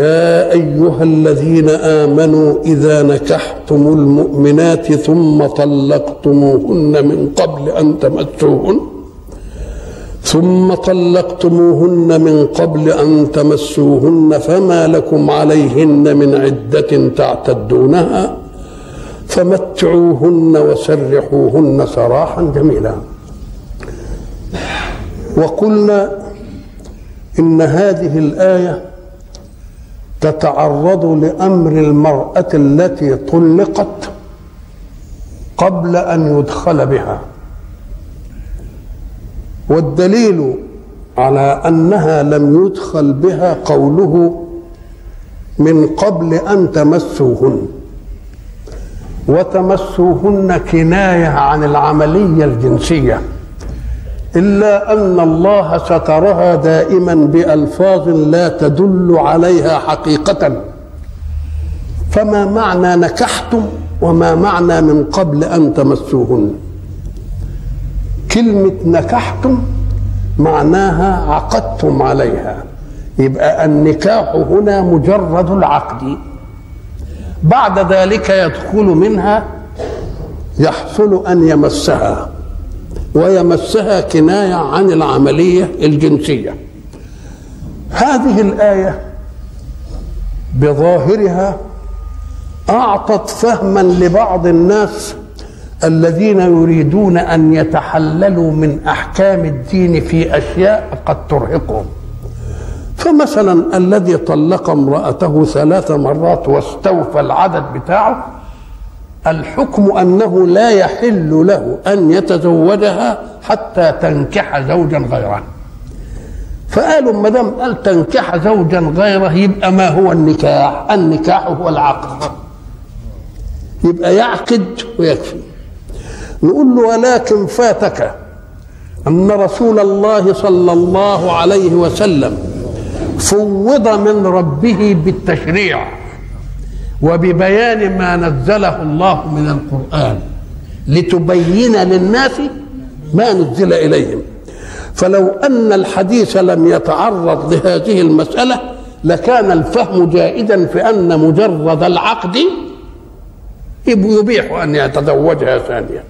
يا أيها الذين آمنوا إذا نكحتم المؤمنات ثم طلقتموهن من قبل أن تمسوهن ثم طلقتموهن من قبل أن تمسوهن فما لكم عليهن من عدة تعتدونها فمتعوهن وسرحوهن سراحا جميلا. وقلنا إن هذه الآية تتعرض لأمر المرأة التي طلقت قبل أن يدخل بها. والدليل على أنها لم يدخل بها قوله من قبل أن تمسوهن. وتمسوهن كناية عن العملية الجنسية. إلا أن الله سترها دائما بألفاظ لا تدل عليها حقيقة. فما معنى نكحتم وما معنى من قبل أن تمسوهن؟ كلمة نكحتم معناها عقدتم عليها. يبقى النكاح هنا مجرد العقد. بعد ذلك يدخل منها يحصل أن يمسها. ويمسها كناية عن العملية الجنسية. هذه الآية بظاهرها أعطت فهما لبعض الناس الذين يريدون أن يتحللوا من أحكام الدين في أشياء قد ترهقهم. فمثلا الذي طلق امرأته ثلاث مرات واستوفى العدد بتاعه الحكم أنه لا يحل له أن يتزوجها حتى تنكح زوجا غيره. فقالوا ما دام قال تنكح زوجا غيره يبقى ما هو النكاح؟ النكاح هو العقد. يبقى يعقد ويكفي. نقول له ولكن فاتك أن رسول الله صلى الله عليه وسلم فوض من ربه بالتشريع. وببيان ما نزله الله من القرآن لتبين للناس ما نزل إليهم. فلو أن الحديث لم يتعرض لهذه المسألة لكان الفهم جائدا في أن مجرد العقد يبيح أن يتزوجها ثانية.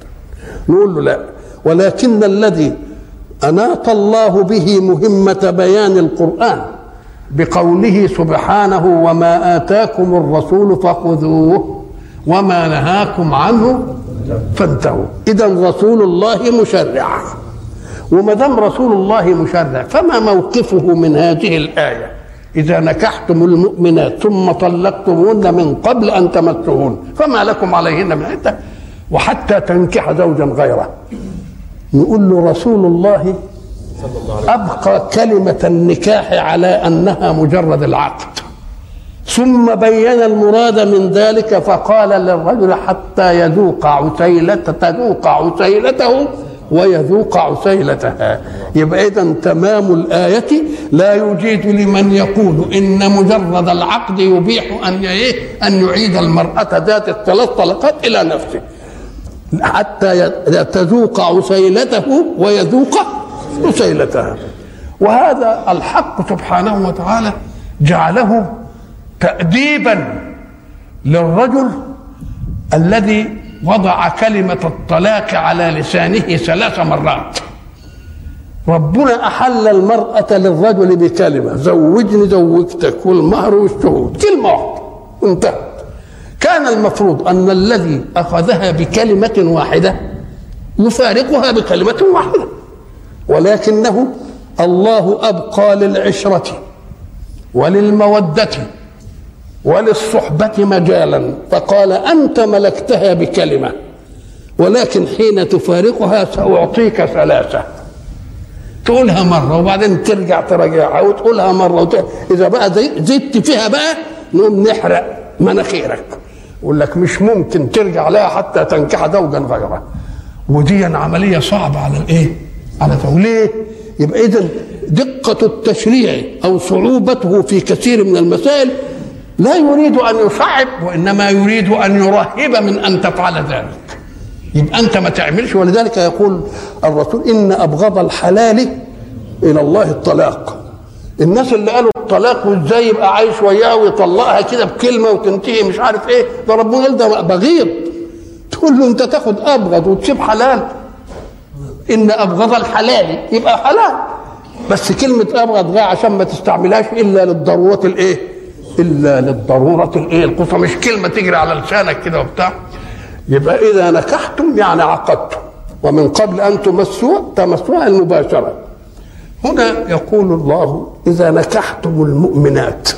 نقول له لا. ولكن الذي أناط الله به مهمة بيان القرآن بقوله سبحانه وما آتاكم الرسول فخذوه وما نهاكم عنه فانتهوا. إذا رسول الله مشرع. وما دام رسول الله مشرع فما موقفه من هذه الآية؟ إذا نكحتم المؤمنات ثم طلقتموهن من قبل أن تمسوهن فما لكم عليهن من عدة؟ وحتى تنكح زوجا غيره. نقول له رسول الله أبقى كلمة النكاح على أنها مجرد العقد. ثم بين المراد من ذلك فقال للرجل حتى يذوق عسيلة تذوق عسيلته ويذوق عسيلتها يبقى إذا تمام الآية. لا يجيد لمن يقول إن مجرد العقد يبيح أن إيه؟ أن يعيد المرأة ذات الثلاث طلقات إلى نفسه. حتى تذوق عسيلته ويذوق عسيلتها وهذا الحق سبحانه وتعالى جعله تأديبا للرجل الذي وضع كلمة الطلاق على لسانه ثلاث مرات. ربنا أحل المرأة للرجل بكلمة زوجني زوجتك والمهر والشهود. كلمة واحدة كان المفروض أن الذي أخذها بكلمة واحدة يفارقها بكلمة واحدة. ولكنه الله أبقى للعشرة وللمودة وللصحبة مجالا فقال أنت ملكتها بكلمة ولكن حين تفارقها سأعطيك ثلاثة. تقولها مرة وبعدين ترجع تراجعها وتقولها مرة وت... إذا بقى زدت فيها بقى نقوم نحرق مناخيرك. يقول لك مش ممكن ترجع لها حتى تنكح زوجا غيره ودي عملية صعبة على الإيه؟ على ليه؟ يبقى اذا دقة التشريع أو صعوبته في كثير من المسائل لا يريد أن يصعب وإنما يريد أن يرهب من أن تفعل ذلك. يبقى أنت ما تعملش. ولذلك يقول الرسول إن أبغض الحلال إلى الله الطلاق. الناس اللي قالوا الطلاق وإزاي يبقى عايش وياه ويطلقها كده بكلمة وتنتهي مش عارف إيه ده ربنا ده بغيض. تقول له أنت تاخد أبغض وتسيب حلال. إن أبغض الحلال يبقى حلال. بس كلمة أبغض غير عشان ما تستعملهاش إلا للضرورة الإيه؟ إلا للضرورة الإيه؟ القصوى مش كلمة تجري على لسانك كده وبتاع. يبقى إذا نكحتم يعني عقدتم. ومن قبل أن تمسوا تمسوها المباشرة. هنا يقول الله إذا نكحتم المؤمنات.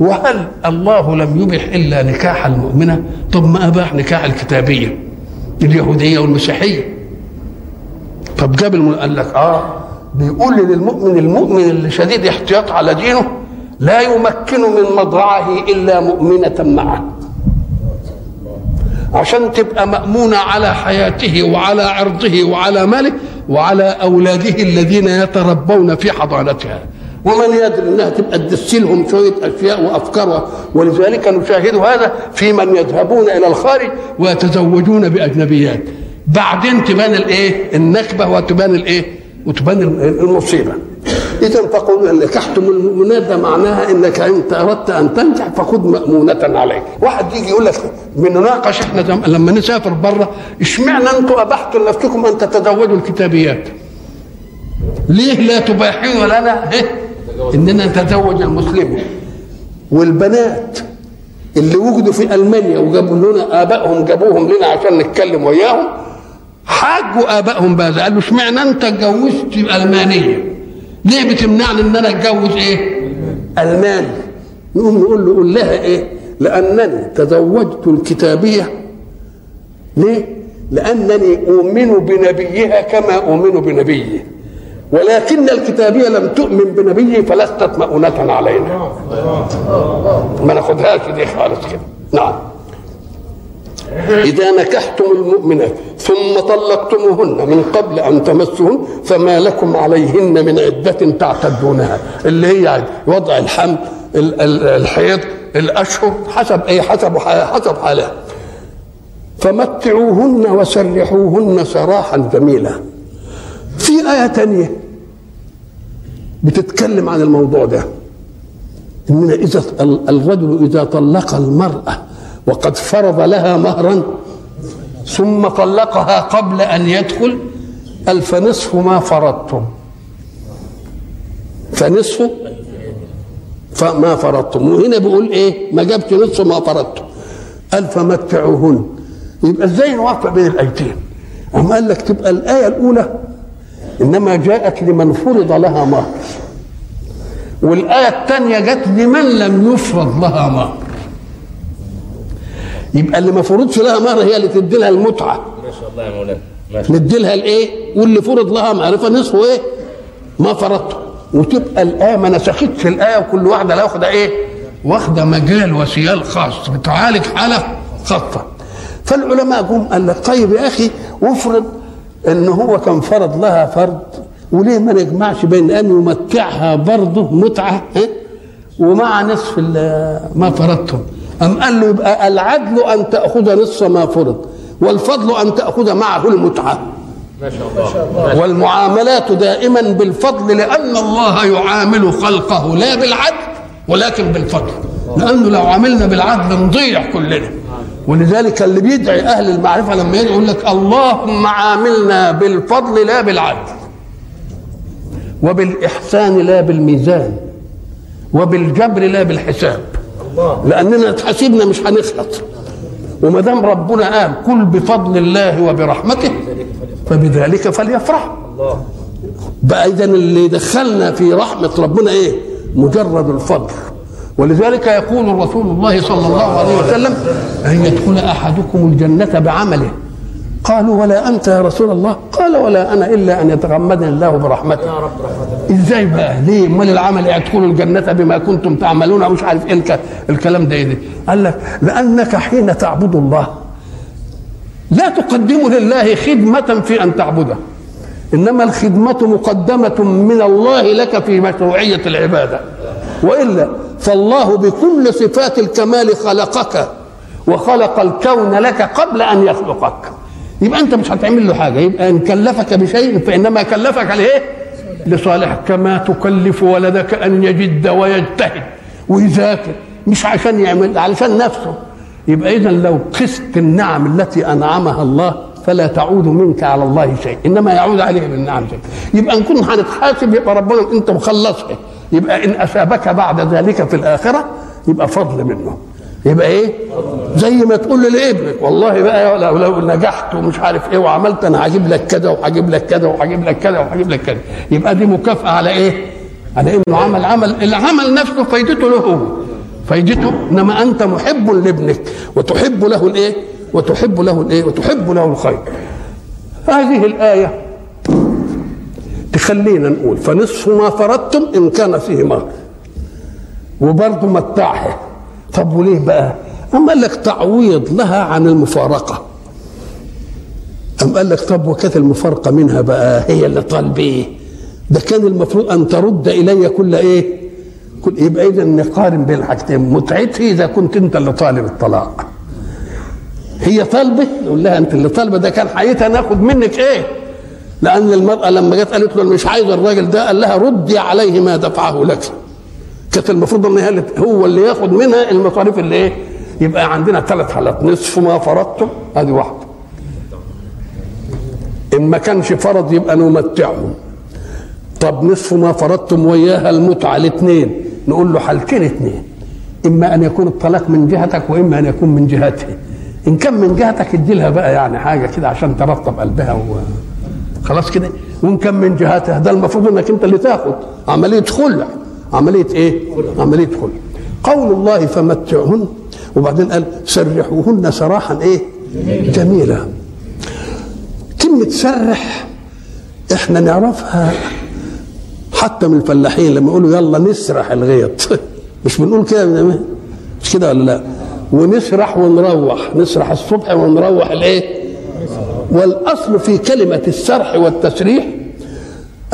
وهل الله لم يبح إلا نكاح المؤمنة؟ طب ما أباح نكاح الكتابية اليهودية والمسيحية. طب جاب. قال لك آه بيقول للمؤمن المؤمن اللي شديد احتياط على دينه لا يمكن من مضرعه إلا مؤمنة معه. عشان تبقى مأمونة على حياته وعلى عرضه وعلى ماله وعلى أولاده الذين يتربون في حضانتها. ومن يدري إنها تبقى تدس لهم شوية أشياء وافكار ولذلك نشاهد هذا في من يذهبون إلى الخارج ويتزوجون بأجنبيات. بعدين تبان الايه؟ النكبة وتبان الايه؟ وتبان المصيبة. اذا تقول إن نكحتم المؤمنات معناها إنك انت أردت أن تنجح فخذ مأمونة عليك. واحد يجي يقول لك بنناقش إحنا لما نسافر بره إشمعنى أنتم ابحتوا لنفسكم أن تتزوجوا الكتابيات؟ ليه لا تباحون لنا إننا نتزوج المسلمين والبنات اللي وجدوا في ألمانيا وجابوا لنا آبائهم جابوهم لنا عشان نتكلم وياهم حاجوا آبائهم بهذا. قالوا اشمعنى انت اتجوزت المانيه ليه بتمنعني إن أنا اتجوز إيه؟ الماني نقوم نقول له قول لها إيه؟ لأنني تزوجت الكتابية. ليه؟ لأنني أؤمن بنبيها كما أؤمن بنبيه ولكن الكتابية لم تؤمن بنبيه فلستت مؤونة علينا. ما ناخدهاش دي خالص كده. نعم. إذا نكحتم المؤمنات ثم طلقتموهن من قبل أن تمسهن فما لكم عليهن من عدة تعتدونها. اللي هي وضع الحمل الحيض الأشهر حسب أي حسب حسب حالها. فمتعوهن وسرحوهن سراحا جميلا. في آية تانية بتتكلم عن الموضوع ده. إن إذا الرجل إذا طلق المرأة وقد فرض لها مهرا ثم طلقها قبل أن يدخل قال فنصف ما فرضتم. فنصف فما فرضتم. وهنا بيقول إيه؟ ما جابش نصف ما فرضتم. قال فمتعوهن. يبقى إزاي نوفق بين الآيتين؟ أم قال لك تبقى الآية الأولى. إنما جاءت لمن فرض لها مهر. والآية الثانية جت لمن لم يفرض لها مهر. يبقى اللي ما فرضش لها مهر هي اللي تدي لها المتعة. ما شاء الله يا مولانا. ندي لها الايه؟ واللي فرض لها معرفة نصفه إيه؟ ما فرضته. وتبقى الآية ما نسختش الآية وكل واحدة لا واخدة إيه؟ واخدة مجال وسيال خاص بتعالج حالة خاصة. فالعلماء جم قال لك طيب يا أخي وافرض إن هو كان فرض لها فرض وليه ما نجمعش بين أن يمتعها برضه متعة إيه؟ ومع نصف ما فرضتم أم قال له يبقى العدل أن تأخذ نصف ما فرض والفضل أن تأخذ معه المتعة. ما شاء الله. والمعاملات دائما بالفضل لأن الله يعامل خلقه لا بالعدل ولكن بالفضل. لأنه لو عملنا بالعدل نضيع كلنا. ولذلك اللي بيدعي أهل المعرفة لما يدعي يقول لك اللهم عاملنا بالفضل لا بالعدل وبالإحسان لا بالميزان وبالجبر لا بالحساب. لأننا اتحاسبنا مش هنخلط. وما دام ربنا قال كل بفضل الله وبرحمته فبذلك فليفرح. بقى إذا اللي دخلنا في رحمة ربنا إيه؟ مجرد الفضل. ولذلك يقول رسول الله صلى الله عليه وسلم أن يدخل أحدكم الجنة بعمله. قالوا ولا أنت يا رسول الله؟ قال ولا أنا إلا أن يتغمدني الله برحمته. يا رب رحمتك إزاي بقى؟ ليه؟ أمال العمل يدخلوا الجنة بما كنتم تعملون؟ مش عارف الك- الكلام ده إيه ده؟ قال لك لأنك حين تعبد الله لا تقدم لله خدمة في أن تعبده. إنما الخدمة مقدمة من الله لك في مشروعية العبادة. وإلا فالله بكل صفات الكمال خلقك وخلق الكون لك قبل أن يخلقك. يبقى انت مش هتعمل له حاجة. يبقى إن كلفك بشيء فإنما كلفك لإيه؟ لصالحك. كما تكلف ولدك أن يجد ويجتهد ويذاكر. مش عشان يعمل علشان نفسه. يبقى اذا لو قست النعم التي أنعمها الله فلا تعود منك على الله شيء. إنما يعود عليه بالنعم شيء. يبقى كنا هنتحاسب يبقى ربنا أنت مخلصها يبقى إن اثابك بعد ذلك في الآخرة يبقى فضل منه. يبقى إيه؟ زي ما تقول لابنك والله بقى لو, لو نجحت ومش عارف إيه وعملت أنا هجيب لك كذا وهجيب لك كذا وهجيب لك كذا وهجيب لك كذا. يبقى دي مكافأة على إيه؟ على انه عمل عمل العمل نفسه فايدته له هو. فايدته انما انت محب لابنك وتحب له الايه؟ وتحب له الايه؟ وتحب له الخير. هذه الآية تخلينا نقول فنصف ما فرضتم إن كان فيه مهر وبرضه متعها طب وليه بقى؟ أم قال لك تعويض لها عن المفارقة. أم قال لك طب وكانت المفارقة منها بقى؟ هي اللي طالبة إيه؟ ده كان المفروض أن ترد إلي كل إيه؟ كل يبقى إذا نقارن بين الحاجتين. متعتي إذا كنت أنت اللي طالب الطلاق. هي طالبة؟ نقول لها أنت اللي طالبة. ده كان حقيقة ناخد منك إيه؟ لأن المرأة لما جت قالت له مش عايز الراجل ده قال لها ردي عليه ما دفعه لك. كانت المفروض إن هي هو اللي ياخد منها المصاريف اللي إيه؟ يبقى عندنا ثلاث حالات نصف ما فرضتم ادي واحدة. إن ما كانش فرض يبقى نمتعهم طب نصف ما فرضتم وياها المتعة الاثنين نقول له حالتين اثنين إما أن يكون الطلاق من جهتك وإما أن يكون من جهته. إن كان من جهتك ادي لها بقى يعني حاجة كده عشان ترطب قلبها و... خلاص كده. وإن كان من جهتها ده المفروض إنك أنت اللي تاخد عملية خلع. عملية إيه؟ عملية خلع قول الله فمتعهن وبعدين قال سرحوهن سراحا إيه؟ جميلا كلمة سرح إحنا نعرفها حتى من الفلاحين لما يقولوا يلا نسرح الغيط. مش بنقول كده مش كده ولا لا؟ ونسرح ونروح نسرح الصبح ونروح الإيه؟ والأصل في كلمة السرح والتسريح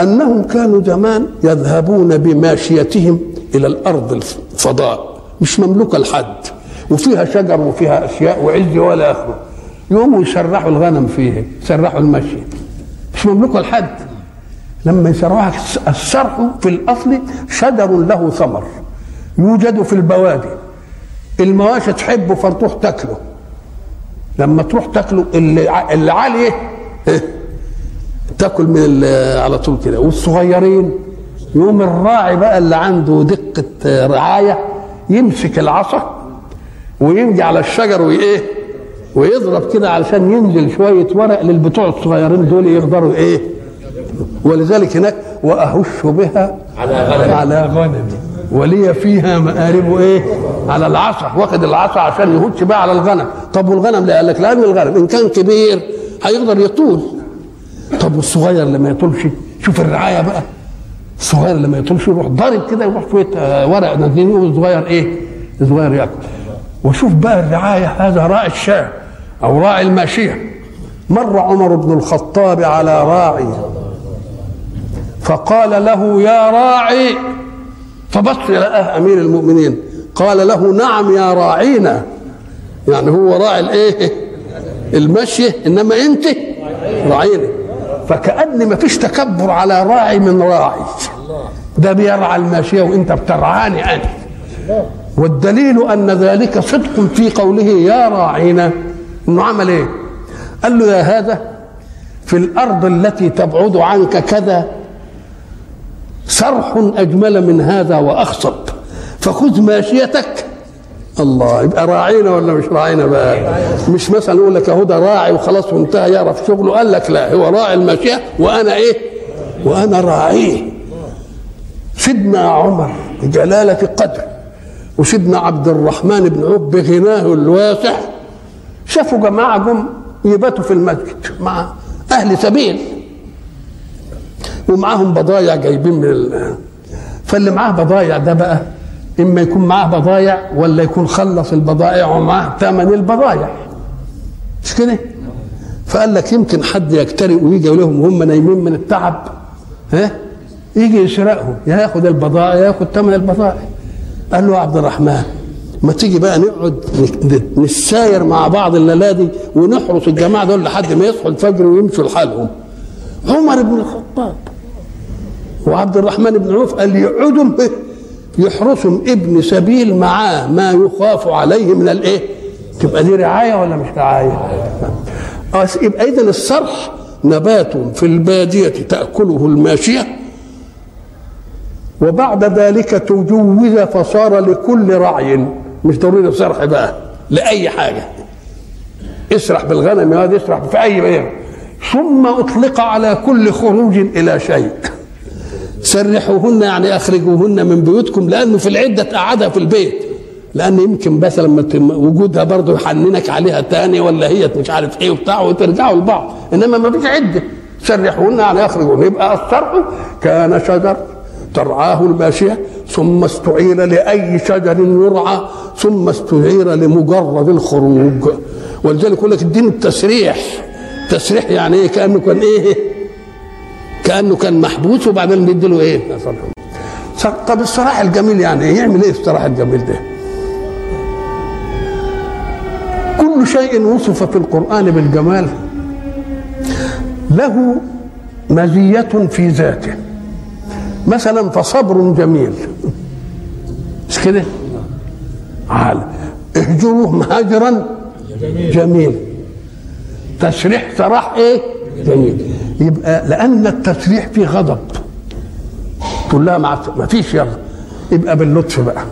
أنهم كانوا زمان يذهبون بماشيتهم إلى الأرض الفضاء مش مملوكة لحد وفيها شجر وفيها أشياء وعز ولا اخره يقوموا يسرحوا الغنم فيها يسرحوا المشي. مش مملوكة لحد. لما يسرحها السرح في الأصل شجر له ثمر يوجد في البوادي. المواشي تحبه فتروح تاكله. لما تروح تاكله اللي, اللي عاليه تاكل من على طول كده. والصغيرين يوم الراعي بقى اللي عنده دقة رعاية يمسك العصا ويمجي على الشجر وايه ويضرب كده علشان ينزل شوية ورق للبتوع الصغيرين دول يقدروا إيه ولذلك هناك وأهش بها على غنم على غنم ولي فيها مآرب إيه على العصا واخد العصا عشان يهش بقى على الغنم. طب والغنم؟ لا قال لك لأن الغنم إن كان كبير هيقدر يطول. طب والصغير لما يطولش شوف الرعاية بقى. الصغير لما يطولش يروح ضارب كده يروح شوية ورق. نازلين الصغير إيه؟ الصغير ياكل وشوف بقى الرعاية هذا راعي الشاه أو راعي الماشيه مر عمر بن الخطاب على راعي فقال له يا راعي. فبص لقاه أمير المؤمنين. قال له نعم يا راعينا. يعني هو راعي الإيه؟ المشي إنما أنت راعينا فكأن ما فيش تكبر على راعي من راعي. ده بيرعى الماشية وإنت بترعاني أنا والدليل أن ذلك صدق في قوله يا راعينا. إنه عمل إيه؟ قال له يا هذا في الأرض التي تبعد عنك كذا سرح أجمل من هذا وأخصب. فخذ ماشيتك الله. يبقى راعينا ولا مش راعينا بقى؟ مش مثلا يقول لك ده راعي وخلاص وانتهى يعرف شغله. قال لك لا هو راعي الماشيه وأنا إيه؟ وأنا راعيه. سيدنا عمر بجلالة قدر وسيدنا عبد الرحمن بن عوف بغناه الواسع شافوا جماعة جم ويباتوا في المسجد مع أهل سبيل ومعاهم بضايع جايبين من ال... فاللي معاه بضايع ده بقى إما يكون معاه بضايع ولا يكون خلص البضائع ومعاه ثمن البضايع. مش كده؟ فقال لك يمكن حد يجترئ ويجي لهم وهم نايمين من التعب. ها؟ يجي يسرقهم يا ياخد البضائع يا ياخد ثمن البضائع قال له عبد الرحمن ما تيجي بقى نقعد نساير مع بعض الليلة دي ونحرس الجماعة دول لحد ما يصحوا الفجر ويمشوا لحالهم. عمر بن الخطاب وعبد الرحمن بن عوف قال يقعدوا يحرسهم ابن سبيل معاه ما يخاف عليه من الايه؟ تبقى دي رعاية ولا مش رعاية؟ يبقى اذا الصرح نبات في البادية تأكله الماشية. وبعد ذلك تجوز فصار لكل رعي. مش ضروري صرح بقى لأي حاجة. اسرح بالغنم يا واد اسرح في أي بير ثم أطلق على كل خروج إلى شيء. سرحوهن يعني أخرجوهن من بيوتكم لأنه في العدة تقعدها في البيت. لأن يمكن بس لما وجودها برضه يحننك عليها تاني ولا هي مش عارف إيه وبتاع وترجعوا لبعض. إنما ما فيش عدة. سرحوهن يعني أخرجوهن. يبقى الصرح كان شجر ترعاه الماشية ثم استعير لأي شجر يرعى ثم استعير لمجرد الخروج. ولذلك يقول لك الدين التسريح. تسريح يعني إيه؟ كأنه كان إيه؟ كأنه كان محبوس وبعدين بيدي له إيه؟ طب الصراحة الجميل يعني إيه يعمل إيه الصراحة الجميل ده؟ كل شيء وصف في القرآن بالجمال. له مزية في ذاته. مثلا فصبر جميل. مش كده؟ عال. اهجروه هجرا جميل. تسريح سراح إيه؟ جميل. يبقى لأن التسريح فيه غضب. تقول لها ما فيش يلا. يبقى باللطف بقى.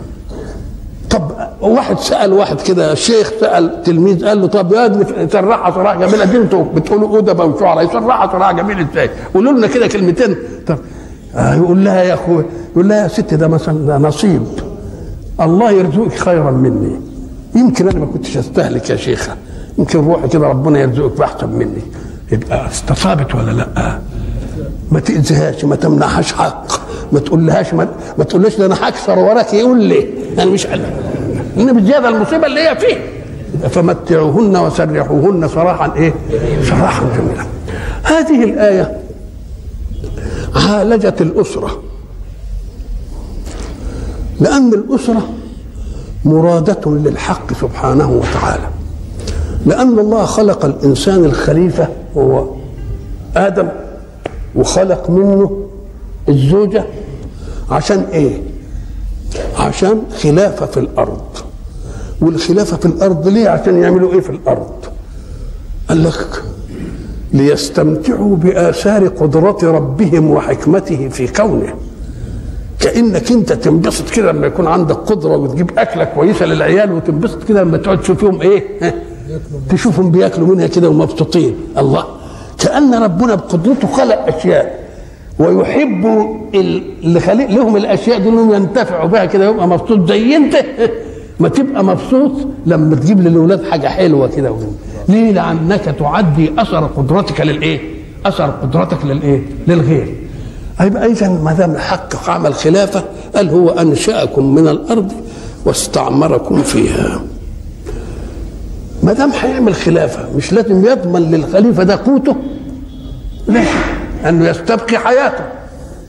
طب واحد سأل واحد كده شيخ سأل تلميذ قال له طب يا ابني سرحها سراح جميل دي أنتوا بتقولوا ادبا وشعراء يسرحها سراح جميل إزاي؟ قولوا لنا كده كلمتين. طب آه يقول لها يا أخوي يقول لها يا ست ده مثلا ده نصيب. الله يرزقك خيرا مني. يمكن أنا ما كنتش أستهلك يا شيخة. يمكن روحي كده ربنا يرزقك بأحسن مني. يبقى استصابت ولا لا؟ ما تأذيهاش ما تمنعهاش حق ما تقولهاش ما, ما تقولهاش ده أنا هكسر وراك يقول لي. أنا مش قال ان بزياده المصيبة اللي هي فيه. فمتعوهن وسرحوهن سراحا إيه؟ سراحا جميلا هذه الآية عالجت الأسرة. لأن الأسرة مرادة للحق سبحانه وتعالى. لأن الله خلق الإنسان الخليفة هو آدم وخلق منه الزوجة عشان إيه؟ عشان خلافة في الأرض والخلافة في الأرض ليه؟ عشان يعملوا إيه في الأرض؟ قال لك ليستمتعوا بآثار قدرة ربهم وحكمته في كونه كأنك أنت تنبسط كده لما يكون عندك قدرة وتجيب أكلة كويسة للعيال وتنبسط كده لما تقعد تشوف فيهم إيه تشوفهم بياكلوا منها كده ومبسوطين. الله. كأن ربنا بقدرته خلق أشياء. ويحب اللي خلق لهم الأشياء دي إنهم ينتفعوا بها كده يبقى مبسوط زي أنت. ما تبقى مبسوط لما تجيب للاولاد حاجة حلوة كده. ليه؟ لأنك تعدي أثر قدرتك للإيه؟ أثر قدرتك للإيه؟ للغير. هيبقى اذا ما دام الحق عمل خلافة قال هو أنشأكم من الأرض واستعمركم فيها. ما دام هيعمل خلافة مش لازم يضمن للخليفة ده قوته؟ لا انه يستبقي حياته.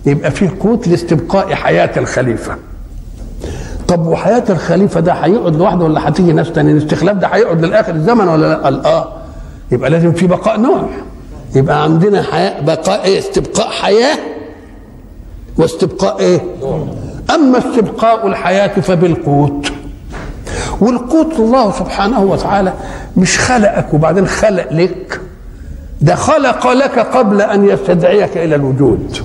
يبقى فيه قوت لاستبقاء حياة الخليفة. طب وحياة الخليفة ده هيقعد لوحده ولا هتيجي ناس تاني الاستخلاف ده هيقعد للاخر الزمن ولا لأ؟ قال آه. يبقى لازم في بقاء نوع. يبقى عندنا حياة بقاء إيه؟ استبقاء حياة واستبقاء إيه؟ أما استبقاء الحياة فبالقوت. والقوت الله سبحانه وتعالى مش خلقك وبعدين خلق لك. ده خلق لك قبل أن يستدعيك إلى الوجود.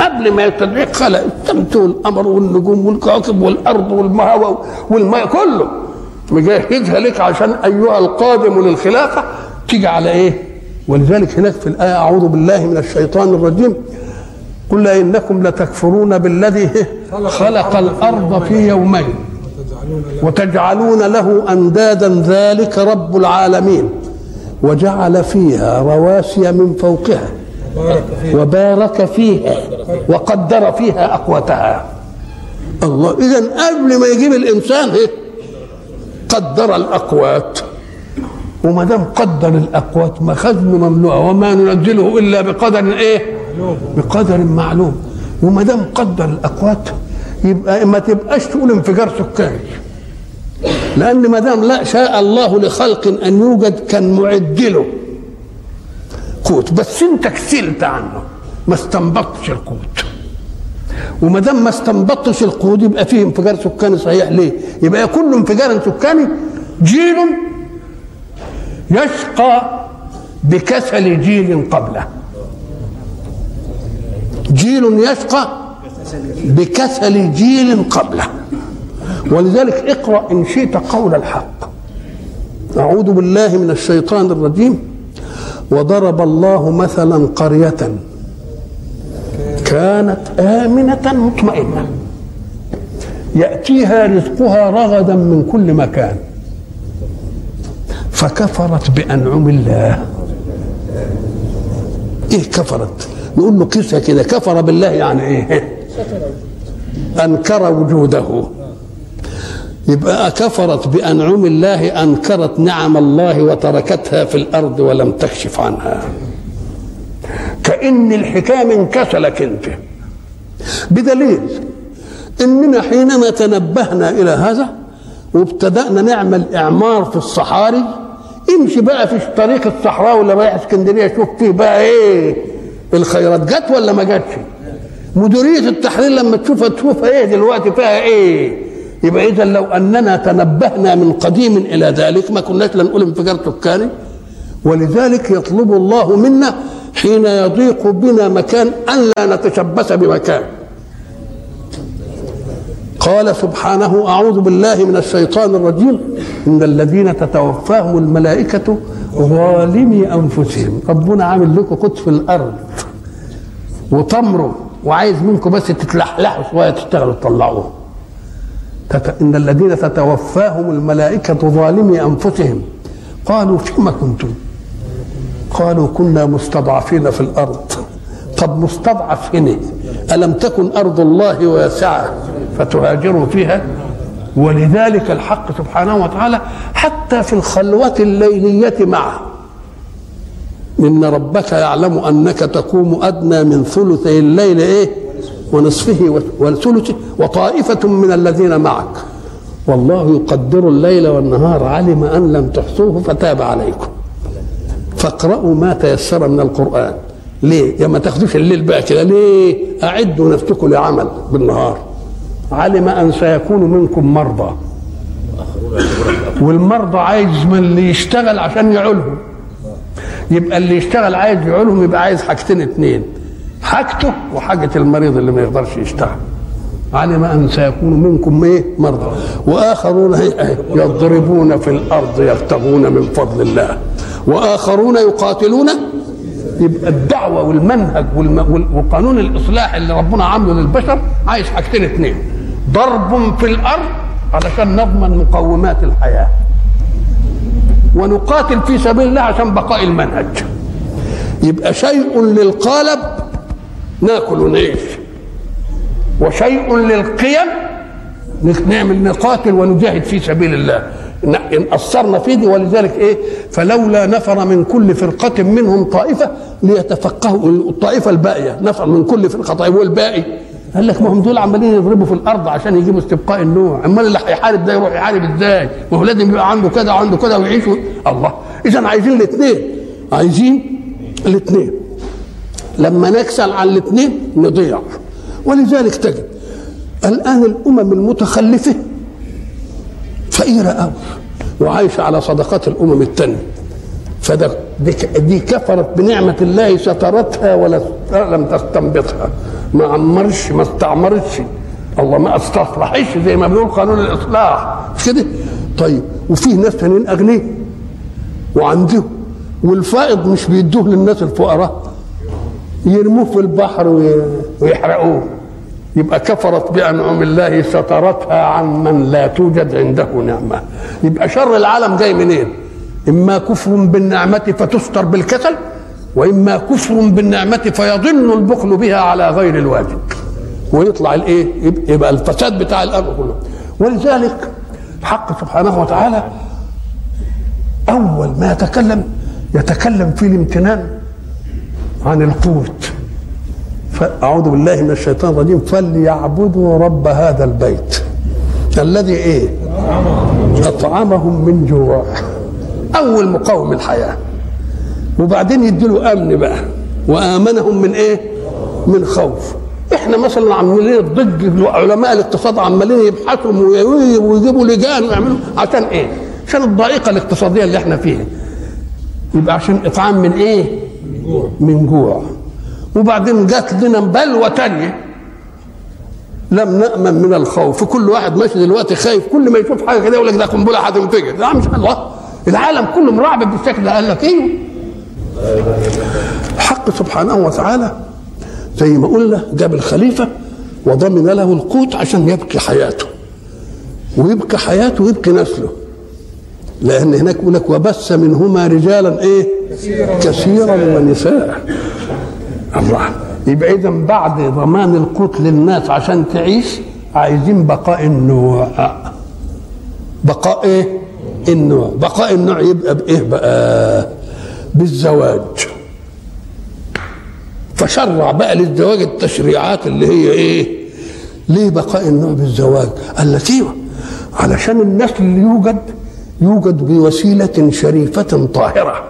قبل ما يستدعيك خلق. الشمس والقمر والنجوم والكواكب والأرض والهواء والماء كله. مجهزها لك عشان أيها القادم للخلافة. تيجي على إيه؟ ولذلك هناك في الآية أعوذ بالله من الشيطان الرجيم. قل إنكم لتكفرون بالذي خلق الأرض في يومين. وتجعلون له أندادا ذلك رب العالمين. وجعل فيها رواسي من فوقها. وبارك فيها. وقدر فيها أقواتها. الله. اذا قبل ما يجيب الإنسان إيه؟ قدر الأقوات. وما دام قدر الأقوات مخزنه ممنوعه وما ننزله إلا بقدر إيه؟ بقدر معلوم. وما دام قدر الأقوات يبقى ما تبقاش تقول انفجار سكاني لأن ما دام لا شاء الله لخلق أن يوجد كان معد له. قوت. بس انت كسلت عنه. ما استنبطتش القوت. وما دام ما استنبطتش القوت يبقى فيه انفجار سكاني صحيح ليه؟ يبقى كل انفجار سكاني جيل يشقى بكسل جيل قبله. جيل يشقى بكسل جيل. قبله. ولذلك اقرأ إن شئت قول الحق. أعوذ بالله من الشيطان الرجيم. وضرب الله مثلا قرية كانت آمنة مطمئنة. يأتيها رزقها رغدا من كل مكان. فكفرت بأنعم الله. إيه كفرت؟ نقول له قصه كده كفر بالله يعني إيه؟ أنكر وجوده. يبقى كفرت بأنعم الله أنكرت نعم الله وتركتها في الأرض ولم تكشف عنها. كإن الحكاية من كسلك أنت. بدليل إننا حينما تنبهنا إلى هذا وابتدأنا نعمل إعمار في الصحاري امشي بقى في طريق الصحراء ولا رايح اسكندرية شوف فيه بقى إيه الخيرات جت ولا ما جاتش مديرية التحرير لما تشوفها تشوفها إيه دلوقتي فيها إيه؟ يبقى اذا لو أننا تنبهنا من قديم إلى ذلك ما كناش لنقول انفجار سكاني. ولذلك يطلب الله منا حين يضيق بنا مكان أن لا نتشبث بمكان. قال سبحانه أعوذ بالله من الشيطان الرجيم. إن الذين تتوفاهم الملائكة ظالمي أنفسهم. ربنا عامل لكم قدس في الأرض وتمروا وعايز منكم بس تتلحلحوا شوية تشتغلوا تطلعوه. إن الذين تتوفاهم الملائكة ظالمي أنفسهم. قالوا فيما كنتم؟ قالوا كنا مستضعفين في الأرض. طب مستضعف هنا ألم تكن أرض الله واسعة فتهاجروا فيها؟ ولذلك الحق سبحانه وتعالى حتى في الخلوة الليلية معه. إن ربك يعلم أنك تقوم أدنى من ثلثي الليل إيه؟ ونصفه وثلثه وطائفة من الذين معك. والله يقدر الليل والنهار علم أن لم تحصوه فتاب عليكم. فاقرأوا ما تيسر من القرآن. ليه؟ يا ما تاخدوش الليل بقى كده. ليه؟ أعدوا نفسكم لعمل بالنهار. علم أن سيكون منكم مرضى. والمرضى عايز من اللي يشتغل عشان يعولهم يبقى اللي يشتغل عايز يعولهم يبقى عايز حاجتين اتنين حاجته وحاجة المريض اللي ما يقدرش يشتغل. علم أن سيكون منكم إيه؟ مرضى. وآخرون يضربون في الأرض يبتغون من فضل الله. وآخرون يقاتلون. يبقى الدعوة والمنهج والم... وقانون الإصلاح اللي ربنا عامله للبشر عايز حاجتين اثنين ضرب في الأرض علشان نضمن مقومات الحياة. ونقاتل في سبيل الله عشان بقاء المنهج. يبقى شيء للقالب ناكل ونعيش وشيء للقيم نعمل نقاتل ونجاهد في سبيل الله. إن اثرنا في دي ولذلك إيه؟ فلولا نفر من كل فرقة منهم طائفة ليتفقهوا الطائفة الباقية نفر من كل فرقة طائفه والباقي قال لك ما هم دول عمالين يضربوا في الأرض عشان يجيبوا استبقاء النوع أمال اللي هيحارب ده يروح يحارب إزاي؟ ما هو لازم يبقى عنده كذا وعنده كذا ويعيش الله. إذا عايزين الاثنين. عايزين الاثنين. لما نكسل على الاثنين نضيع. ولذلك تجد الآن الأمم المتخلفة فقيرة قوي وعايشة على صدقات الأمم التانية. فده دي, كفرت بنعمة الله سترتها ولا لم تستنبطها. ما عمرش ما استعمرتش. الله ما استصلحش زي ما بنقول قانون الإصلاح. مش كده؟ طيب وفيه ناس تانيين أغنياء وعندهم والفائض مش بيدوه للناس الفقراء. يرموه في البحر ويحرقوه. يبقى كفرت بأنعم الله سترتها عن من لا توجد عنده نعمة. يبقى شر العالم جاي منين؟ إما كفر بالنعمة فتستر بالكسل وإما كفر بالنعمة فيضل البخل بها على غير الواجب. ويطلع الإيه؟ يبقى الفساد بتاع الأرض كله. ولذلك الحق سبحانه وتعالى أول ما يتكلم يتكلم في الامتنان عن القوت. فأعوذ بالله من الشيطان الرجيم. فليعبدوا رب هذا البيت الذي إيه؟ أطعمهم من جوع. أول مقاوم الحياة. وبعدين يديله أمن بقى. وآمنهم من إيه؟ من خوف. إحنا مثلا عمالين ضد علماء الاقتصاد عمالين يبحثوا ويجيبوا لجان ويعملوا عشان إيه؟ عشان الضائقه الاقتصادية اللي إحنا فيها. يبقى عشان إطعام من إيه؟ من جوع. وبعدين جات لنا بلوى تانية. لم نأمن من الخوف. كل واحد ماشي دلوقتي خايف. كل ما يشوف حاجة كده يقول لك ده قنبلة هتنفجر لا مش الله. العالم كله مرعب بالشكل ده. قال لك إيه؟ الحق سبحانه وتعالى زي ما قلنا جاب الخليفة وضمن له القوت عشان يبقي حياته. ويبقي حياته ويبقي نسله. لأن هناك يقول لك وبث منهما رجالا إيه؟ كثيرا ونساء. الله. يبقى إذا بعد ضمان القوت للناس عشان تعيش عايزين بقاء النوع. بقاء إيه؟ النوع. بقاء النوع يبقى بإيه بقى؟ بالزواج. فشرع بقى للزواج التشريعات اللي هي إيه؟ ليه بقاء النوع بالزواج؟ التي علشان النسل اللي يوجد يوجد بوسيلة شريفة طاهرة.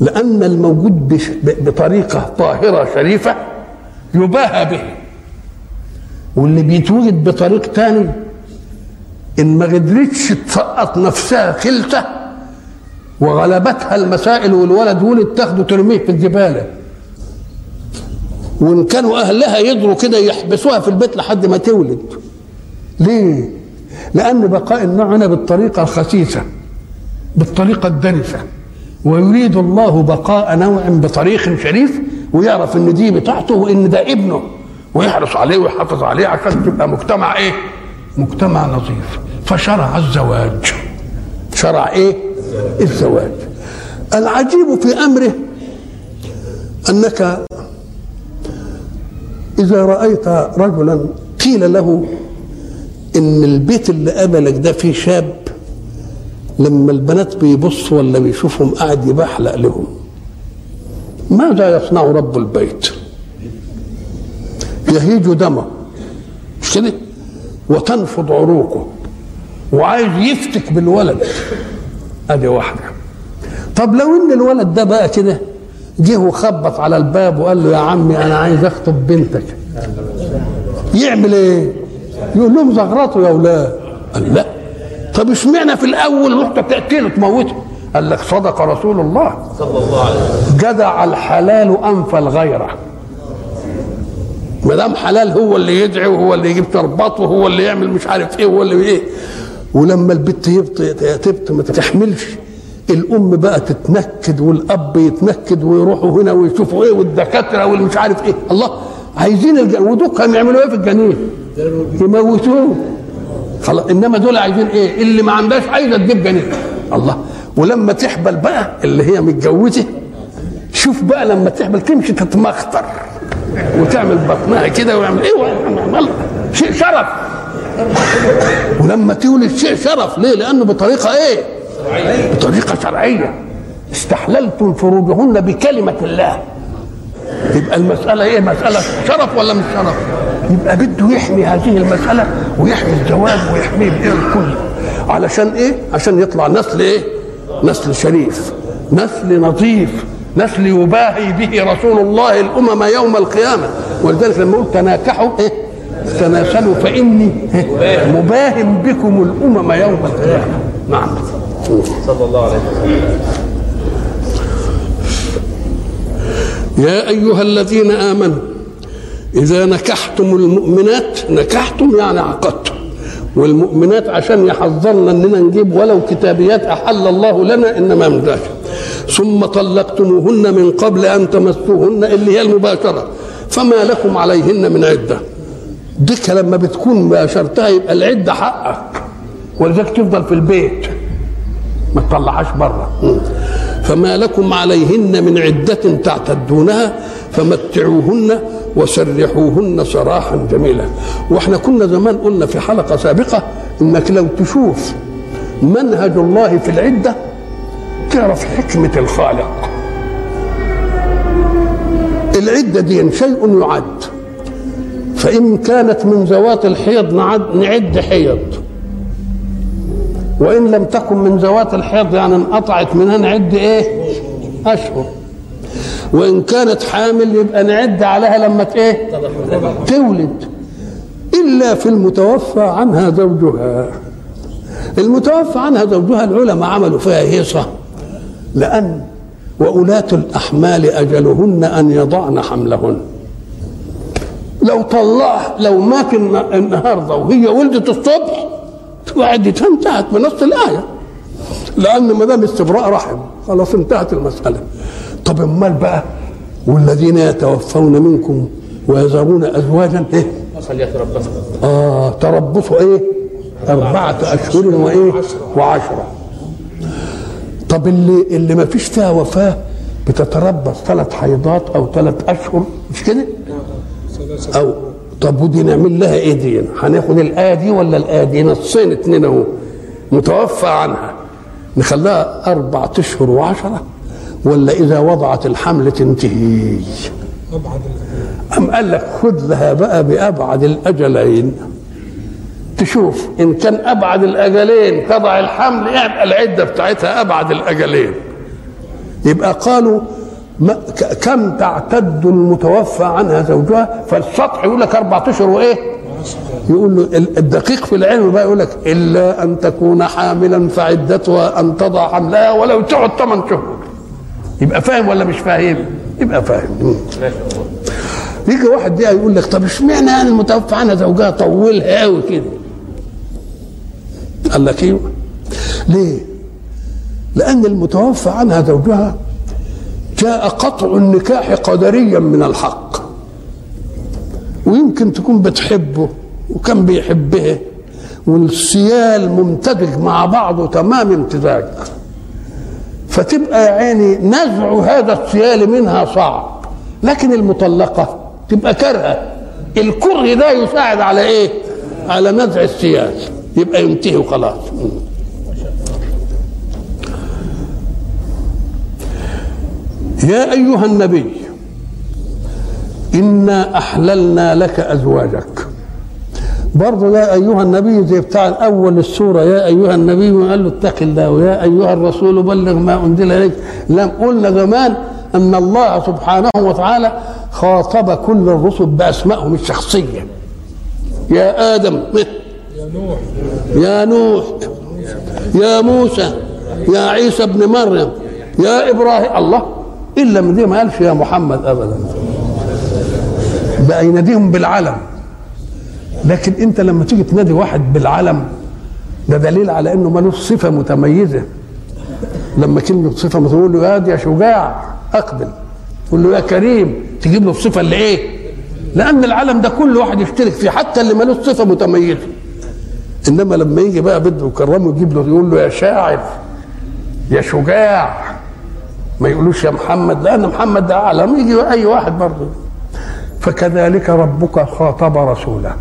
لأن الموجود بطريقة طاهرة شريفة يباهى به. واللي بيتوجد بطريق تاني إن ما قدرتش تسقط نفسها خلته وغلبتها المسائل والولد ولد تاخده ترميه في الزباله وإن كانوا أهلها يدروا كده يحبسوها في البيت لحد ما تولد. ليه؟ لأن بقاء النوع هنا بالطريقة الخسيسة بالطريقة الدنسه ويريد الله بقاء نوع بطريق شريف ويعرف إن دي بتاعته وإن ده ابنه. ويحرص عليه ويحافظ عليه عشان تبقى مجتمع إيه؟ مجتمع نظيف فشرع الزواج. شرع إيه؟ الزواج. العجيب في أمره أنك إذا رأيت رجلا قيل له إن البيت اللي قبلك ده فيه شاب لما البنات بيبصوا ولا بيشوفهم قاعد يبحلق لهم. ماذا يصنع رب البيت؟ يهيج دمه. مش كده؟ وتنفض عروقه. وعايز يفتك بالولد. ادي واحدة طب لو إن الولد ده بقى كده جه وخبط على الباب وقال له يا عمي أنا عايز أخطب بنتك. يعمل إيه؟ يقول لهم زغرطوا يا أولاد. قال لا. طب اشمعنى في الأول رحت تقتله تموته قال لك صدق رسول الله. صلى الله عليه وسلم جدع الحلال أنفى الغيرة. ما دام حلال هو اللي يدعي وهو اللي يجيب تربط وهو اللي يعمل مش عارف إيه وهو اللي إيه. ولما البت تبت ما تحملش الأم بقى تتنكد والأب يتنكد ويروحوا هنا ويشوفوا إيه والدكاترة واللي مش عارف إيه. الله عايزين الجنين ودول يعملوا إيه في الجنين؟ يموتوه خلاص إنما دول عايزين إيه؟ اللي ما عندهاش عايزة تجيب جنين. الله. ولما تحبل بقى اللي هي متجوزة شوف بقى لما تحبل تمشي تتمخطر وتعمل بطنها كده ويعمل إيه شيء شرف. ولما تولد شيء شرف ليه؟ لأنه بطريقة إيه؟ بطريقة شرعية استحللتم فروجهن بكلمة الله يبقى المسألة إيه؟ مسألة شرف ولا مش شرف؟ يبقى بده يحمي هذه المسألة ويحمي الزواج ويحميه بإيه الكل علشان إيه؟ عشان يطلع نسل إيه؟ نسل شريف نسل نظيف نسل يباهي به رسول الله الأمم يوم القيامة ولذلك لما قلت تناكحوا إيه؟ تناسلوا إيه؟ مباهم بكم الأمم يوم القيامة. نعم. صلى الله عليه وسلم يا أيها الذين آمنوا إذا نكحتم المؤمنات نكحتم يعني عقدتم. والمؤمنات عشان يحذرنا إننا نجيب ولو كتابيات أحل الله لنا إنما من ثم طلقتموهن من قبل أن تمسوهن اللي هي المباشرة. فما لكم عليهن من عدة. ديك لما بتكون باشرتها يبقى العدة حقك ولذلك تفضل في البيت. ما تطلعهاش بره فما لكم عليهن من عدة تعتدونها فمتعوهن وسرحوهن سراحا جميلا. وإحنا كنا زمان قلنا في حلقة سابقة إنك لو تشوف منهج الله في العدة تعرف حكمة الخالق. العدة دي شيء يعد. فإن كانت من ذوات الحيض نعد, حيض. وإن لم تكن من ذوات الحيض يعني انقطعت منها نعد إيه؟ أشهر. وإن كانت حامل يبقى نعد عليها لما إيه؟ تولد. إلا في المتوفى عنها زوجها. المتوفى عنها زوجها العلماء عملوا فيها هيصة. لأن وأولاة الأحمال أجلهن أن يضعن حملهن. لو طلع لو مات النهارده وهي ولدت الصبح وعدتها انتهت بنص الآية لأن ما دام استبراء رحم خلاص انتهت المسألة طب أمال بقى والذين يتوفون منكم ويذرون إيه؟ فليتربصوا آه تربصوا إيه؟ أربعة أشهر وإيه؟ وعشرة طب اللي اللي ما فيش فيها وفاة بتتربص ثلاث حيضات أو ثلاث أشهر مش كده؟ أو طب ودي نعمل لها إيه دي؟ هناخد الايه دي ولا الايه دي؟ نصين اتنين أهو. متوفى عنها. نخليها أربعة أشهر وعشرة. ولا إذا وضعت الحمل تنتهي. أم قال لك خذ لها بقى بأبعد الأجلين. تشوف إن كان أبعد الأجلين تضع الحمل يبقى العدة بتاعتها أبعد الأجلين. يبقى قالوا كم تعتد المتوفى عنها زوجها؟ فالسطح يقول لك أربعة أشهر وإيه؟ يقول له ال- الدقيق في العلم بقى يقول لك إلا أن تكون حاملا فعدتها أن تضع حملها ولو تقعد ثمان شهور. يبقى فاهم ولا مش فاهم؟ يبقى فاهم. يجي واحد دي يقول لك طب اشمعنى يعني المتوفى عنها زوجها طولها قوي كده؟ قال لك أيوه ليه؟ لأن المتوفى عنها زوجها جاء قطع النكاح قدريا من الحق. ويمكن تكون بتحبه وكان بيحبها والسيال ممتزج مع بعضه تمام امتزاج فتبقى يا عيني نزع هذا السيال منها صعب لكن المطلقة تبقى كرهة. الكره ده يساعد على إيه؟ على نزع السيال. يبقى ينتهي وخلاص. يا أيها النبي إنا أحللنا لك أزواجك. برضه يا أيها النبي زي بتاع أول السورة يا أيها النبي قال له اتق الله ويا أيها الرسول بلغ ما أنزل إليك. لم قلنا زمان أن الله سبحانه وتعالى خاطب كل الرسل بأسمائهم الشخصية. يا آدم يا نوح. يا نوح يا موسى يا عيسى ابن مريم يا إبراهيم. الله. إلا من دي ما قالش يا محمد ابدا. بقى يناديهم بالعلم. لكن أنت لما تيجي تنادي واحد بالعلم ده دليل على إنه ملوش صفة متميزة. لما كلمة صفة تقول له يا يا شجاع أقبل. تقول له يا كريم تجيب له الصفه اللي إيه؟ لأن العلم ده كل واحد يشترك فيه حتى اللي ملوش صفة متميزة. إنما لما يجي بقى بده يكرمه يجيب له يقول له يا شاعر يا شجاع. ما يقولوش يا محمد لأن محمد ده أعلم. يجي أي واحد برضه. فكذلك ربك خاطب رسوله.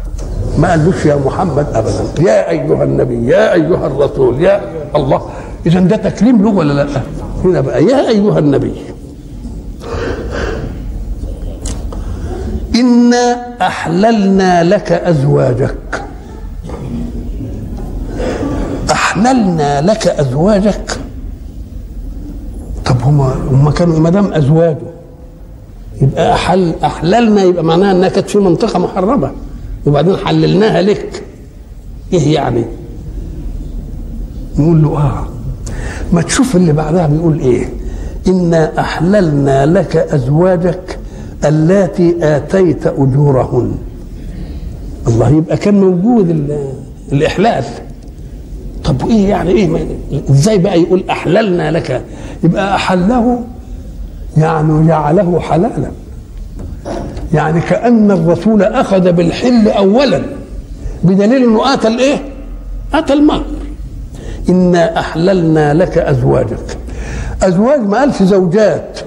ما قالوش يا محمد ابدا. يا أيها النبي يا أيها الرسول يا الله. اذا ده تكريم له ولا لأ؟ هنا بقى. يا أيها النبي. إنا أحللنا لك أزواجك. أحللنا لك أزواجك. طب هما هما كانوا ما دام أزواجه يبقى أحل أحللنا يبقى معناها إنها كانت في منطقة محرمه وبعدين حللناها لك. إيه يعني؟ نقول له آه. ما تشوف اللي بعدها بيقول إيه؟ إنا أحللنا لك أزواجك اللاتي آتيت أجورهن. الله يبقى كان موجود ال- الإحلال. طب إيه يعني إيه؟ إزاي بقى يقول أحللنا لك؟ يبقى أحله يعني جعله حلالا. يعني كأن الرسول أخذ بالحل أولا بدليل أنه آتى الإيه؟ آتى المهر إنا أحللنا لك أزواجك. أزواج ما قالش زوجات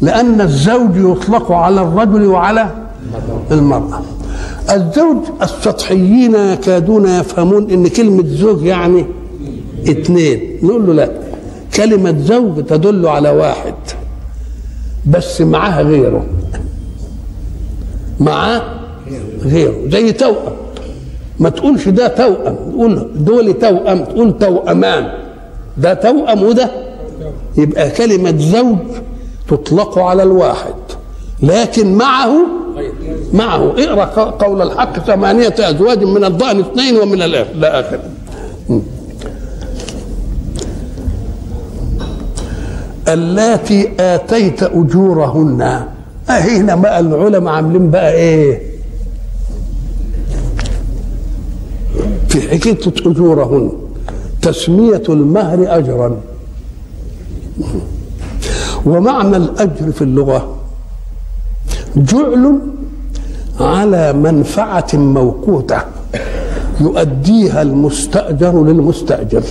لأن الزوج يطلق على الرجل وعلى المرأة. الزوج السطحيين يكادون يفهمون إن كلمة زوج يعني اثنين نقول له لا. كلمة زوج تدل على واحد بس معاها غيره. معاه غيره. زي توأم. ما تقولش ده توأم. تقول دول توأم. تقول توأمان. ده توأم وده؟ يبقى كلمة زوج تطلق على الواحد لكن معه معه. اقرأ قول الحق ثمانية أزواج من الضأن اثنين ومن الأخ لا آخر. اللاتي آتيت أجورهن. آه هنا بقى العلماء عاملين بقى إيه؟ في حكاية أجورهن. تسمية المهر أجرا. ومعنى الأجر في اللغة. جعل على منفعة موقوتة يؤديها المستأجر للمستأجر.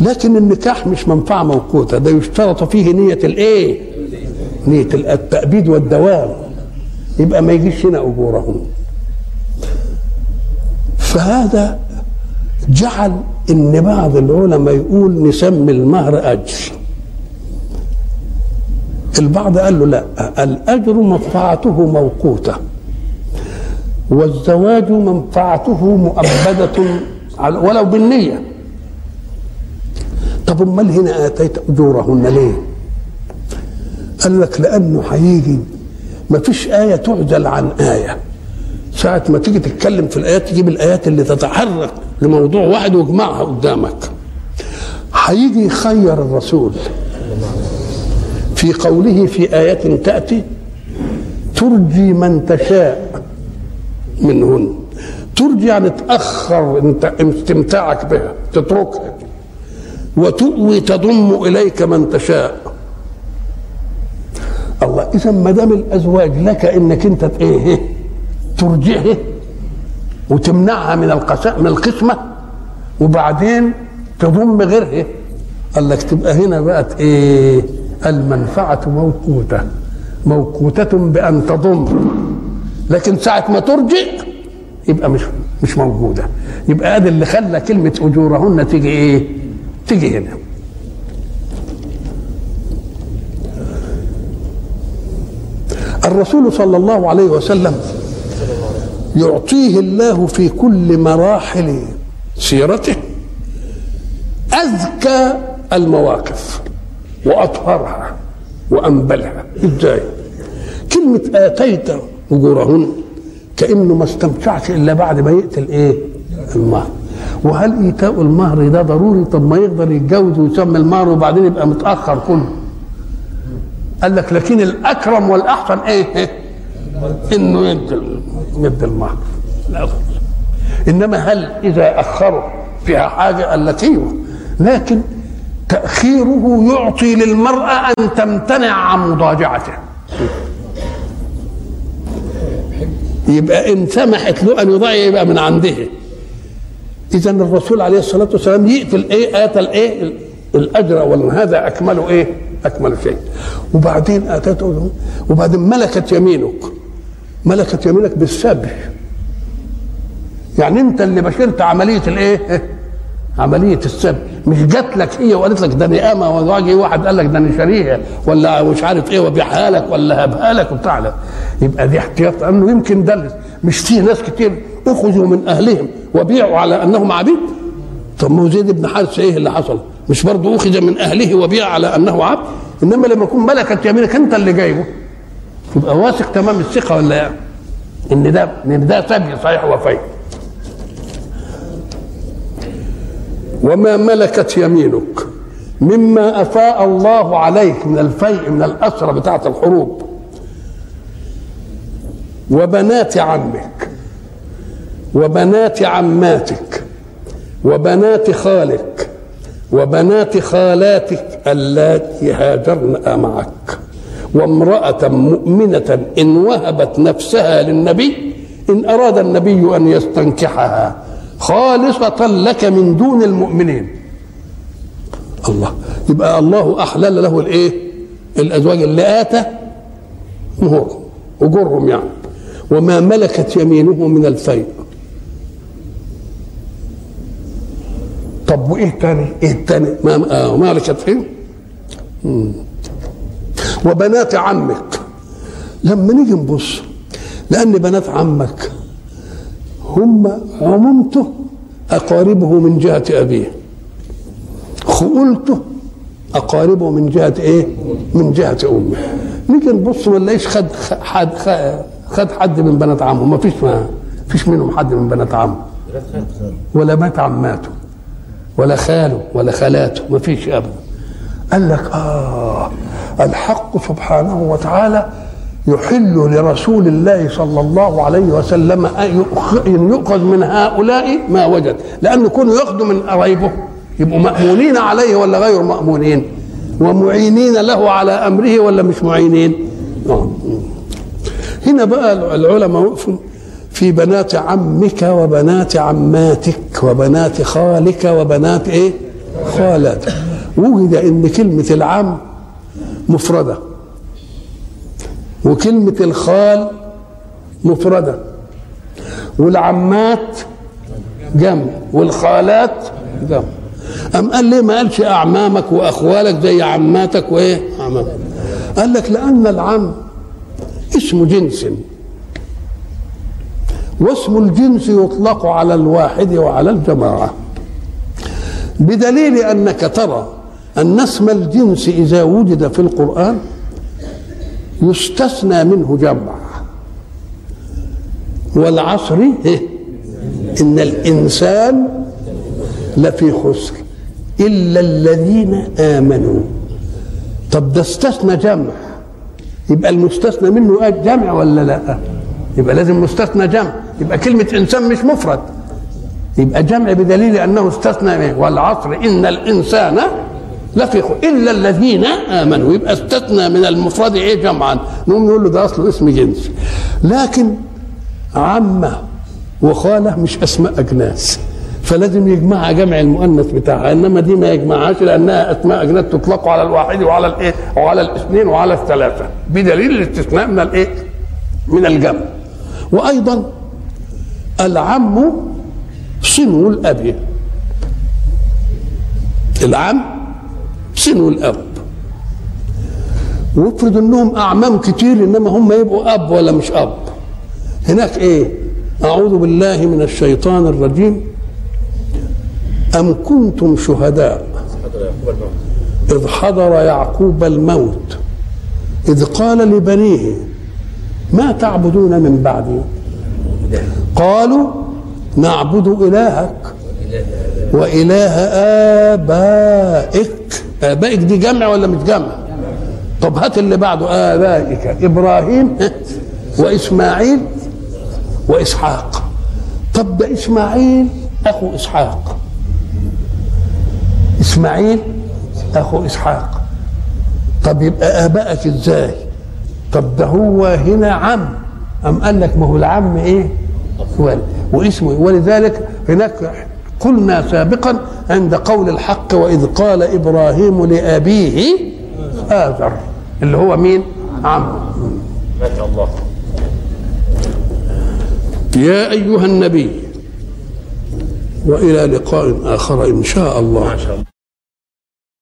لكن النكاح مش منفعة موقوتة ده يشترط فيه نية الإيه؟ نية التأبيد والدوام. يبقى ما يجيش هنا أجورهم. فهذا جعل إن بعض العلماء يقول نسمي المهر أجر. البعض قال له لا الأجر منفعته موقوتة والزواج منفعته مؤبدة ولو بالنية. طب أمال هنا آتيت أجورهن ليه؟ قال لك لأنه هيجي ما فيش آية تعزل عن آية. ساعة ما تيجي تتكلم في الآيات تجيب الآيات اللي تتحرك لموضوع واحد واجمعها قدامك. هيجي يخير الرسول. في قوله في آية تأتي ترجي من تشاء منهن. ترجي يعني تأخر استمتاعك بها تتركها. وتؤوي تضم إليك من تشاء. الله إذا ما دام الأزواج لك إنك أنت إيه ترجعه وتمنعها من القساء من القسمة وبعدين تضم غيرها قال لك تبقى هنا بقت إيه المنفعة موقوتة. موقوتة بأن تضم. لكن ساعة ما ترجع يبقى مش مش موجودة. يبقى هذا اللي خلى كلمة أجورهن تيجي إيه؟ تيجي هنا. الرسول صلى الله عليه وسلم يعطيه الله في كل مراحل سيرته. أذكى المواقف. وأطهرها وأنبلها. إزاي؟ كلمة آتيت أجورهن كأنه ما استمتعش إلا بعد ما يقتل إيه؟ المهر. وهل إيتاء المهر ده ضروري؟ طب ما يقدر يتجوز ويسمي المهر وبعدين يبقى متأخر كله. قال لك لكن الأكرم والأحسن إيه؟ إنه يدي يدي المهر. لا إنما هل إذا أخروا فيها حاجة؟ قال لك أيوه. لكن تأخيره يعطي للمرأة أن تمتنع عن مضاجعته. يبقى إن سمحت له أن يضاجع يبقى من عنده. إذا الرسول عليه الصلاة والسلام يقتل إيه؟ آتى الإيه الأجر ولا هذا أكمل إيه؟ أكمل شيء. وبعدين آتته وبعدين ملكت يمينك. ملكت يمينك بالسبح. يعني أنت اللي بشرت عملية الإيه؟ عملية السب مش جات لك هي وقالت لك ده نقامة وجي واحد قال لك ده أنا شاريها ولا مش عارف إيه وبيعها لك ولا هبها لك وبتاع يبقى دي احتياط. أنه يمكن ده مش في ناس كتير أخذوا من أهلهم وبيعوا على أنهم عبيد. طب ما هو زيد بن حارثة إيه اللي حصل؟ مش برضه أخذ من أهله وبيع على أنه عبد؟ إنما لما يكون ملكت يمينك أنت اللي جايبه. تبقى واثق تمام الثقة ولا يعني إن ده إن ده سبي صحيح وفي. وما ملكت يمينك مما أفاء الله عليك من الفيء من الأسرى بتاعة الحروب. وبنات عمك وبنات عماتك وبنات خالك وبنات خالاتك اللاتي هاجرن معك. وامرأة مؤمنة إن وهبت نفسها للنبي إن أراد النبي أن يستنكحها. خالصة لك من دون المؤمنين الله يبقى الله أحلل له الإيه الأزواج اللي آتى مهور أجرهم يعني وما ملكت يمينه من الفيء طب وإيه الثاني؟ إيه؟ ما آه ملكت إيه؟ مم. وبنات عمك لما نيجي نبص لأن بنات عمك هم عمومته أقاربه من جهة أبيه. خؤولته أقاربه من جهة إيه؟ من جهة أمه. نيجي نبص ما نلاقيش خد حد خد حد من بنات عمه؟ ما فيش ما فيش منهم حد من بنات عمه. ولا مات عماته ولا خاله ولا خالاته ما فيش أبدا. قال لك آه الحق سبحانه وتعالى يحل لرسول الله صلى الله عليه وسلم أن يؤخذ من هؤلاء ما وجد. لأنه كانوا يأخذوا من قرايبه يبقوا مأمونين عليه ولا غير مأمونين؟ ومعينين له على أمره ولا مش معينين؟ آه. هنا بقى العلماء وقفوا في بنات عمك وبنات عماتك وبنات خالك وبنات إيه؟ خالاتك. وجد إن كلمة العم مفردة. وكلمة الخال مفردة. والعمات جمع والخالات جمع أم قال ليه ما قالش أعمامك وأخوالك زي عماتك وإيه؟ أعمامك قال لك لأن العم اسم جنس. واسم الجنس يطلق على الواحد وعلى الجماعة. بدليل أنك ترى أن اسم الجنس إذا وجد في القرآن يستثنى منه جمع. والعصر إن الإنسان لفي خسر. إلا الذين آمنوا. طب ده استثنى جمع. يبقى المستثنى منه جمع ولا لا؟ يبقى لازم مستثنى جمع. يبقى كلمة إنسان مش مفرد. يبقى جمع بدليل أنه استثنى والعصر إن الإنسان خو إلا الذين آمنوا. يبقى استثنى من المفرد إيه جمعا؟ نقوم نقول له ده أصله اسم جنس. لكن عمة وخالة مش أسماء أجناس. فلازم يجمعها جمع المؤنث بتاعها إنما دي ما يجمعهاش لأنها أسماء أجناس تطلق على الواحد وعلى الإيه؟ وعلى الاثنين وعلى الثلاثة. بدليل الاستثناء من الإيه؟ من الجمع. وأيضا العم صنو الأب. العم صنو الأب؟ وافرض إنهم أعمام كتير إنما هم يبقوا أب ولا مش أب. هناك إيه؟ أعوذ بالله من الشيطان الرجيم. أم كنتم شهداء؟ إذ حضر يعقوب الموت. إذ قال لبنيه ما تعبدون من بعدي؟ قالوا نعبد إلهك وإله آبائك. آبائك دي جمع ولا مش جمع؟ طب هات اللي بعده آبائك إبراهيم وإسماعيل وإسحاق. طب ده إسماعيل أخو إسحاق. إسماعيل أخو إسحاق. طب يبقى آبائك إزاي؟ طب ده هو هنا عم. أم قال لك ما هو العم إيه؟ ولد واسمه ولذلك هناك قلنا سابقا عند قول الحق وإذ قال إبراهيم لأبيه آزر اللي هو مين؟ عم الله يا أيها النبي وإلى لقاء الله ما شاء الله.